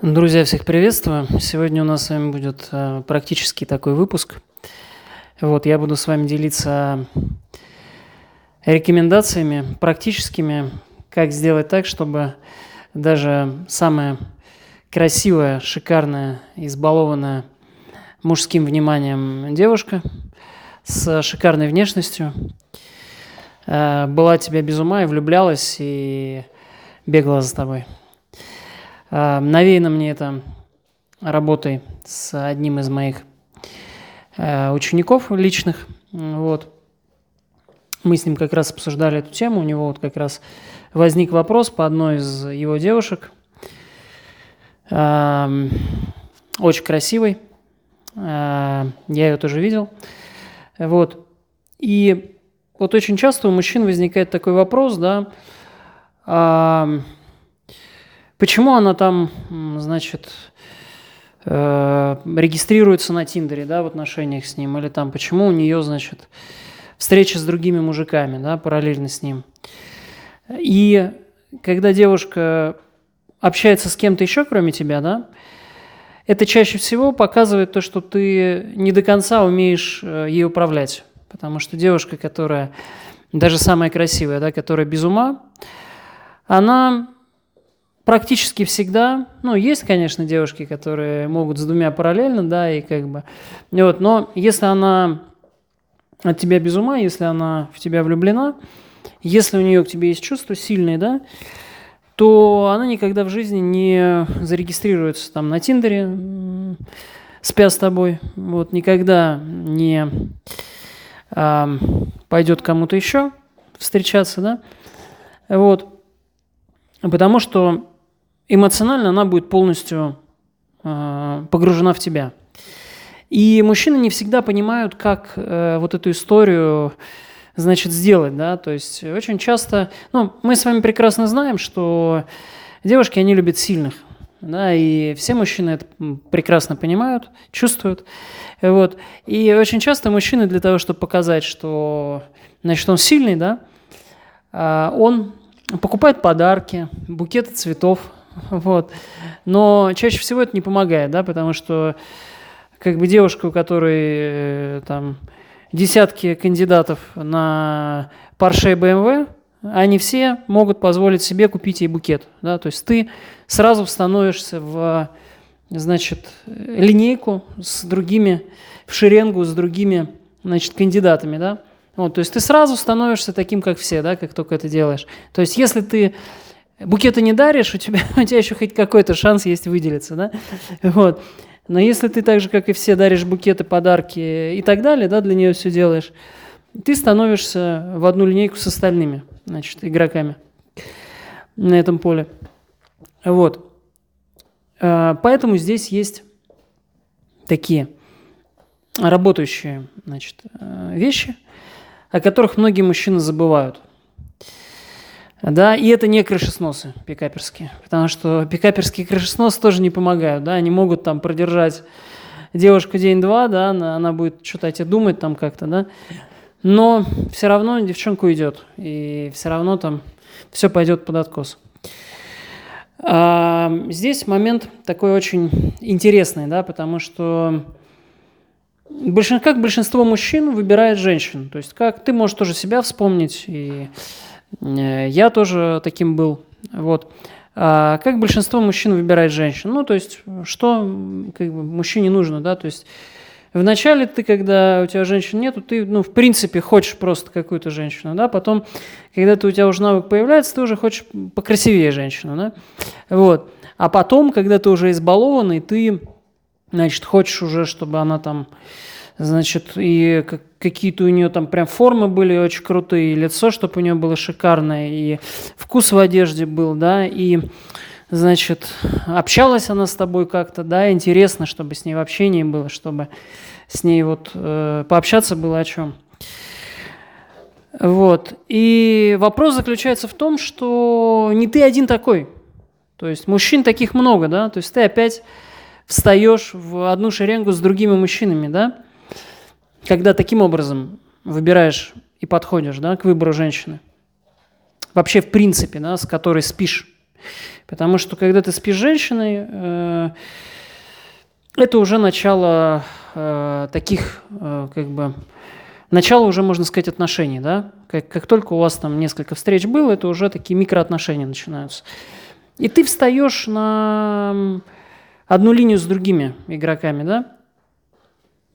Друзья, всех приветствую. Сегодня у нас с вами будет э, практически такой выпуск. Вот, я буду с вами делиться рекомендациями практическими, как сделать так, чтобы даже самая красивая, шикарная, избалованная мужским вниманием девушка с шикарной внешностью э, была тебя без ума и влюблялась и бегала за тобой. Э, навеяно мне это работой с одним из моих э, учеников личных. Вот. Мы с ним как раз обсуждали эту тему. У него вот как раз возник вопрос по одной из его девушек. Эм, очень красивой. Э, я ее тоже видел. Вот. И вот очень часто у мужчин возникает такой вопрос, да, эм, Почему она там, значит, э, регистрируется на Тиндере, да, в отношениях с ним, или там почему у нее, значит, встреча с другими мужиками, да, параллельно с ним. И когда девушка общается с кем-то еще, кроме тебя, да, это чаще всего показывает то, что ты не до конца умеешь э, ей управлять. Потому что девушка, которая даже самая красивая, да, которая без ума, она практически всегда, ну, есть, конечно, девушки, которые могут с двумя параллельно, да, и как бы, вот, но если она от тебя без ума, если она в тебя влюблена, если у нее к тебе есть чувства сильные, да, то она никогда в жизни не зарегистрируется там на Тиндере, спя с тобой, вот, никогда не а, пойдет кому-то еще встречаться, да, вот, потому что эмоционально она будет полностью э, погружена в тебя. И мужчины не всегда понимают, как э, вот эту историю, значит, сделать, да, то есть очень часто, ну, мы с вами прекрасно знаем, что девушки, они любят сильных, да, и все мужчины это прекрасно понимают, чувствуют, вот, и очень часто мужчины для того, чтобы показать, что, значит, он сильный, да, э, он покупает подарки, букеты цветов, Вот. Но чаще всего это не помогает, да, потому что как бы девушка, у которой э, там десятки кандидатов на Porsche и BMW, они все могут позволить себе купить ей букет, да, то есть ты сразу становишься в, значит, линейку с другими, в шеренгу с другими, значит, кандидатами, да, вот, то есть ты сразу становишься таким, как все, да, как только это делаешь. То есть если ты букеты не даришь, у тебя, у тебя еще хоть какой-то шанс есть выделиться, да? Вот. Но если ты так же, как и все, даришь букеты, подарки и так далее, да, для нее все делаешь, ты становишься в одну линейку с остальными, значит, игроками на этом поле. Вот. А, поэтому здесь есть такие работающие значит, э, вещи, о которых многие мужчины забывают. Да, и это не крышесносы пикаперские, потому что пикаперские крышесносы тоже не помогают, да, они могут там продержать девушку день-два, да, она, она будет что-то о тебе думать там как-то, да, но все равно девчонку идет, и все равно там все пойдет под откос. А, здесь момент такой очень интересный, да, потому что большин, как большинство мужчин выбирает женщин, то есть как ты можешь тоже себя вспомнить и я тоже таким был. Вот. А как большинство мужчин выбирает женщин? Ну, то есть, что как бы, мужчине нужно, да, то есть Вначале ты, когда у тебя женщин нету, ты, ну, в принципе, хочешь просто какую-то женщину, да, потом, когда ты, у тебя уже навык появляется, ты уже хочешь покрасивее женщину, да, вот. А потом, когда ты уже избалованный, ты, значит, хочешь уже, чтобы она там Значит, и какие-то у нее там прям формы были очень крутые, и лицо, чтобы у нее было шикарное, и вкус в одежде был, да, и, значит, общалась она с тобой как-то, да, интересно, чтобы с ней в общении было, чтобы с ней вот э, пообщаться было о чем. Вот. И вопрос заключается в том, что не ты один такой. То есть мужчин таких много, да, то есть ты опять встаешь в одну шеренгу с другими мужчинами, да, когда таким образом выбираешь и подходишь да, к выбору женщины, вообще в принципе, да, с которой спишь, Потому что когда ты спишь с женщиной, э, это уже начало э, таких, э, как бы, начало уже, можно сказать, отношений, да? Как, как только у вас там несколько встреч было, это уже такие микроотношения начинаются. И ты встаешь на одну линию с другими игроками, да?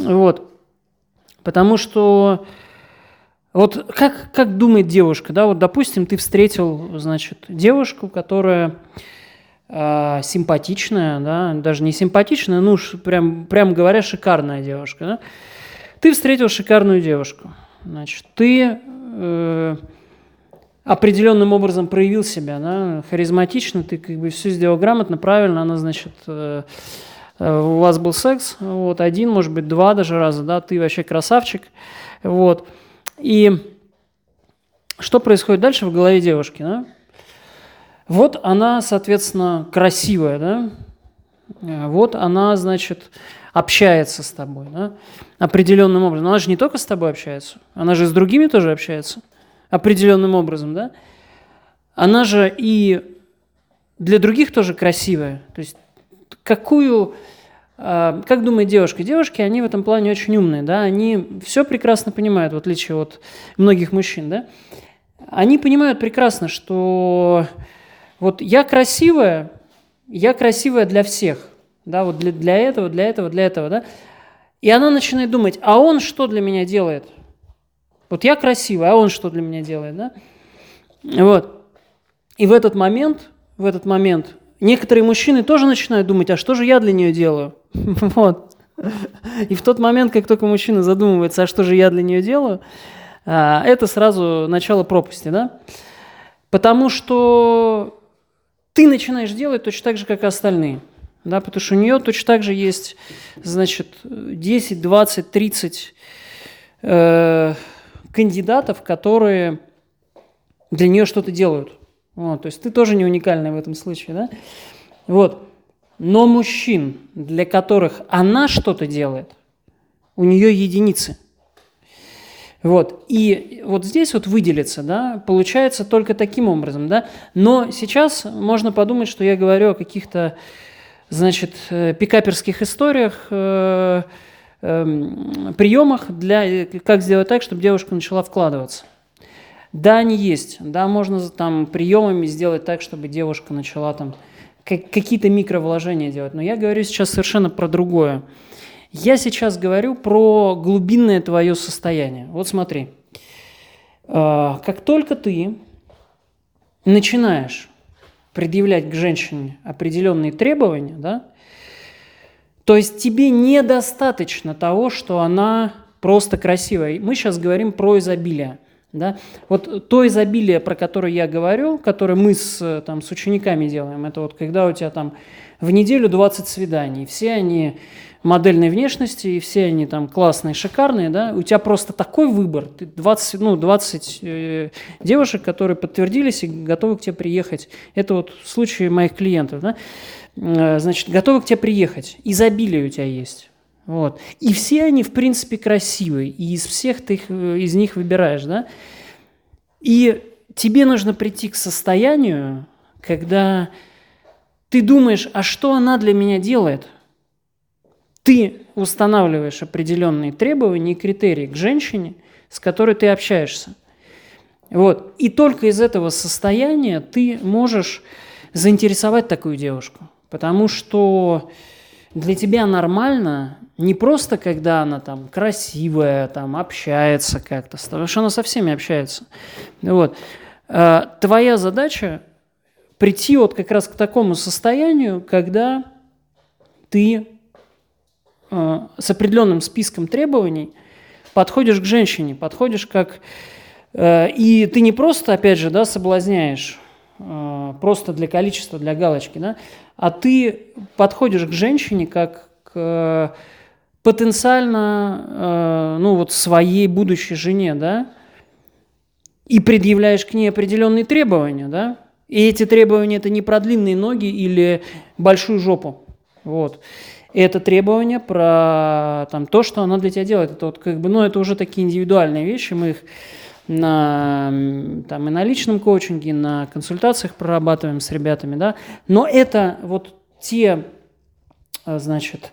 Вот. Потому что вот как, как думает девушка, да, вот, допустим, ты встретил, значит, девушку, которая э, симпатичная, да, даже не симпатичная, ну, прям, прям говоря, шикарная девушка, да. Ты встретил шикарную девушку, значит, ты э, определенным образом проявил себя, да, харизматично, ты как бы все сделал грамотно, правильно, она, значит, э, у вас был секс, вот, один, может быть, два даже раза, да, ты вообще красавчик, вот, и что происходит дальше в голове девушки? Да? Вот она, соответственно, красивая, да? Вот она, значит, общается с тобой, да? Определенным образом. Она же не только с тобой общается, она же с другими тоже общается определенным образом, да? Она же и для других тоже красивая. То есть какую а, как думает девушка? Девушки, они в этом плане очень умные, да, они все прекрасно понимают, в отличие от многих мужчин, да. Они понимают прекрасно, что вот я красивая, я красивая для всех, да, вот для, для этого, для этого, для этого, да. И она начинает думать, а он что для меня делает? Вот я красивая, а он что для меня делает, да? Вот. И в этот момент, в этот момент некоторые мужчины тоже начинают думать, а что же я для нее делаю? Вот. И в тот момент, как только мужчина задумывается, а что же я для нее делаю, а, это сразу начало пропасти, да? Потому что ты начинаешь делать точно так же, как и остальные. Да, потому что у нее точно так же есть, значит, 10, 20, 30 э, кандидатов, которые для нее что-то делают. Вот, то есть ты тоже не уникальный в этом случае, да? Вот. Но мужчин, для которых она что-то делает, у нее единицы. Вот. И вот здесь вот выделиться, да, получается только таким образом, да. Но сейчас можно подумать, что я говорю о каких-то, значит, э, пикаперских историях, э, э, приемах для, как сделать так, чтобы девушка начала вкладываться. Да, они есть. Да, можно там приемами сделать так, чтобы девушка начала там какие-то микровложения делать. Но я говорю сейчас совершенно про другое. Я сейчас говорю про глубинное твое состояние. Вот смотри. А, как только ты начинаешь предъявлять к женщине определенные требования, да, то есть тебе недостаточно того, что она просто красивая. Мы сейчас говорим про изобилие. Да? Вот то изобилие, про которое я говорю, которое мы с, там, с учениками делаем, это вот когда у тебя там в неделю 20 свиданий, все они модельной внешности, и все они там классные, шикарные, да, у тебя просто такой выбор, ты 20, ну, 20 э, девушек, которые подтвердились и готовы к тебе приехать. Это вот случай моих клиентов, да, э, значит, готовы к тебе приехать, изобилие у тебя есть. Вот. И все они, в принципе, красивые. И из всех ты их, э, из них выбираешь, да? И тебе нужно прийти к состоянию, когда ты думаешь, а что она для меня делает? Ты устанавливаешь определенные требования и критерии к женщине, с которой ты общаешься. Вот. И только из этого состояния ты можешь заинтересовать такую девушку. Потому что для тебя нормально не просто, когда она там красивая, там общается как-то, потому что она со всеми общается. Вот. А, твоя задача прийти вот как раз к такому состоянию, когда ты а, с определенным списком требований подходишь к женщине, подходишь как... А, и ты не просто, опять же, да, соблазняешь, просто для количества, для галочки, да, а ты подходишь к женщине как к потенциально, э, ну вот своей будущей жене, да, и предъявляешь к ней определенные требования, да, и эти требования это не про длинные ноги или большую жопу, вот. Это требования про там, то, что она для тебя делает. Это вот как бы, ну, это уже такие индивидуальные вещи, мы их на, там, и на личном коучинге, на консультациях прорабатываем с ребятами, да, но это вот те, а, значит,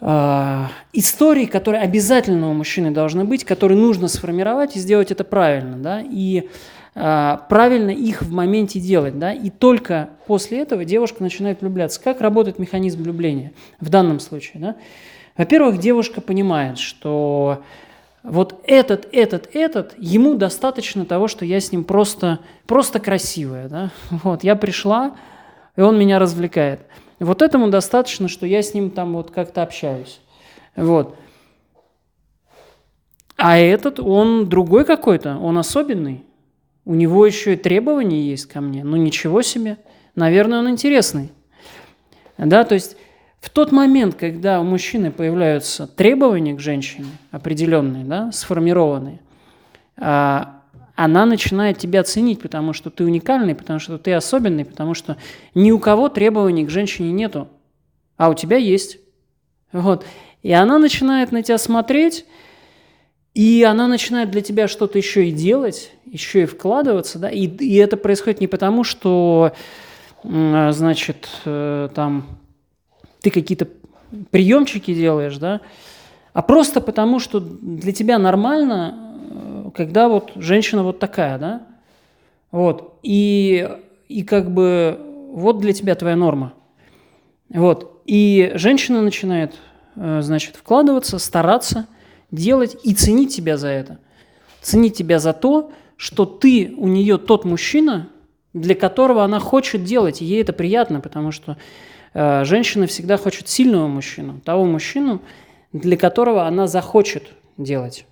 а, истории, которые обязательно у мужчины должны быть, которые нужно сформировать и сделать это правильно, да, и а, правильно их в моменте делать, да, и только после этого девушка начинает влюбляться. Как работает механизм влюбления в данном случае, да? Во-первых, девушка понимает, что вот этот, этот, этот, ему достаточно того, что я с ним просто, просто красивая, да? Вот, я пришла, и он меня развлекает. Вот этому достаточно, что я с ним там вот как-то общаюсь. Вот. А этот, он другой какой-то, он особенный. У него еще и требования есть ко мне. Ну ничего себе. Наверное, он интересный. Да, то есть в тот момент, когда у мужчины появляются требования к женщине, определенные, да, сформированные, а, она начинает тебя ценить, потому что ты уникальный, потому что ты особенный, потому что ни у кого требований к женщине нету, а у тебя есть. Вот. И она начинает на тебя смотреть, и она начинает для тебя что-то еще и делать, еще и вкладываться, да, и, и это происходит не потому, что, значит, э, там ты какие-то приемчики делаешь, да, а просто потому, что для тебя нормально когда вот женщина вот такая, да, вот, и, и как бы вот для тебя твоя норма, вот, и женщина начинает, э, значит, вкладываться, стараться, делать и ценить тебя за это, ценить тебя за то, что ты у нее тот мужчина, для которого она хочет делать, и ей это приятно, потому что э, женщина всегда хочет сильного мужчину, того мужчину, для которого она захочет делать.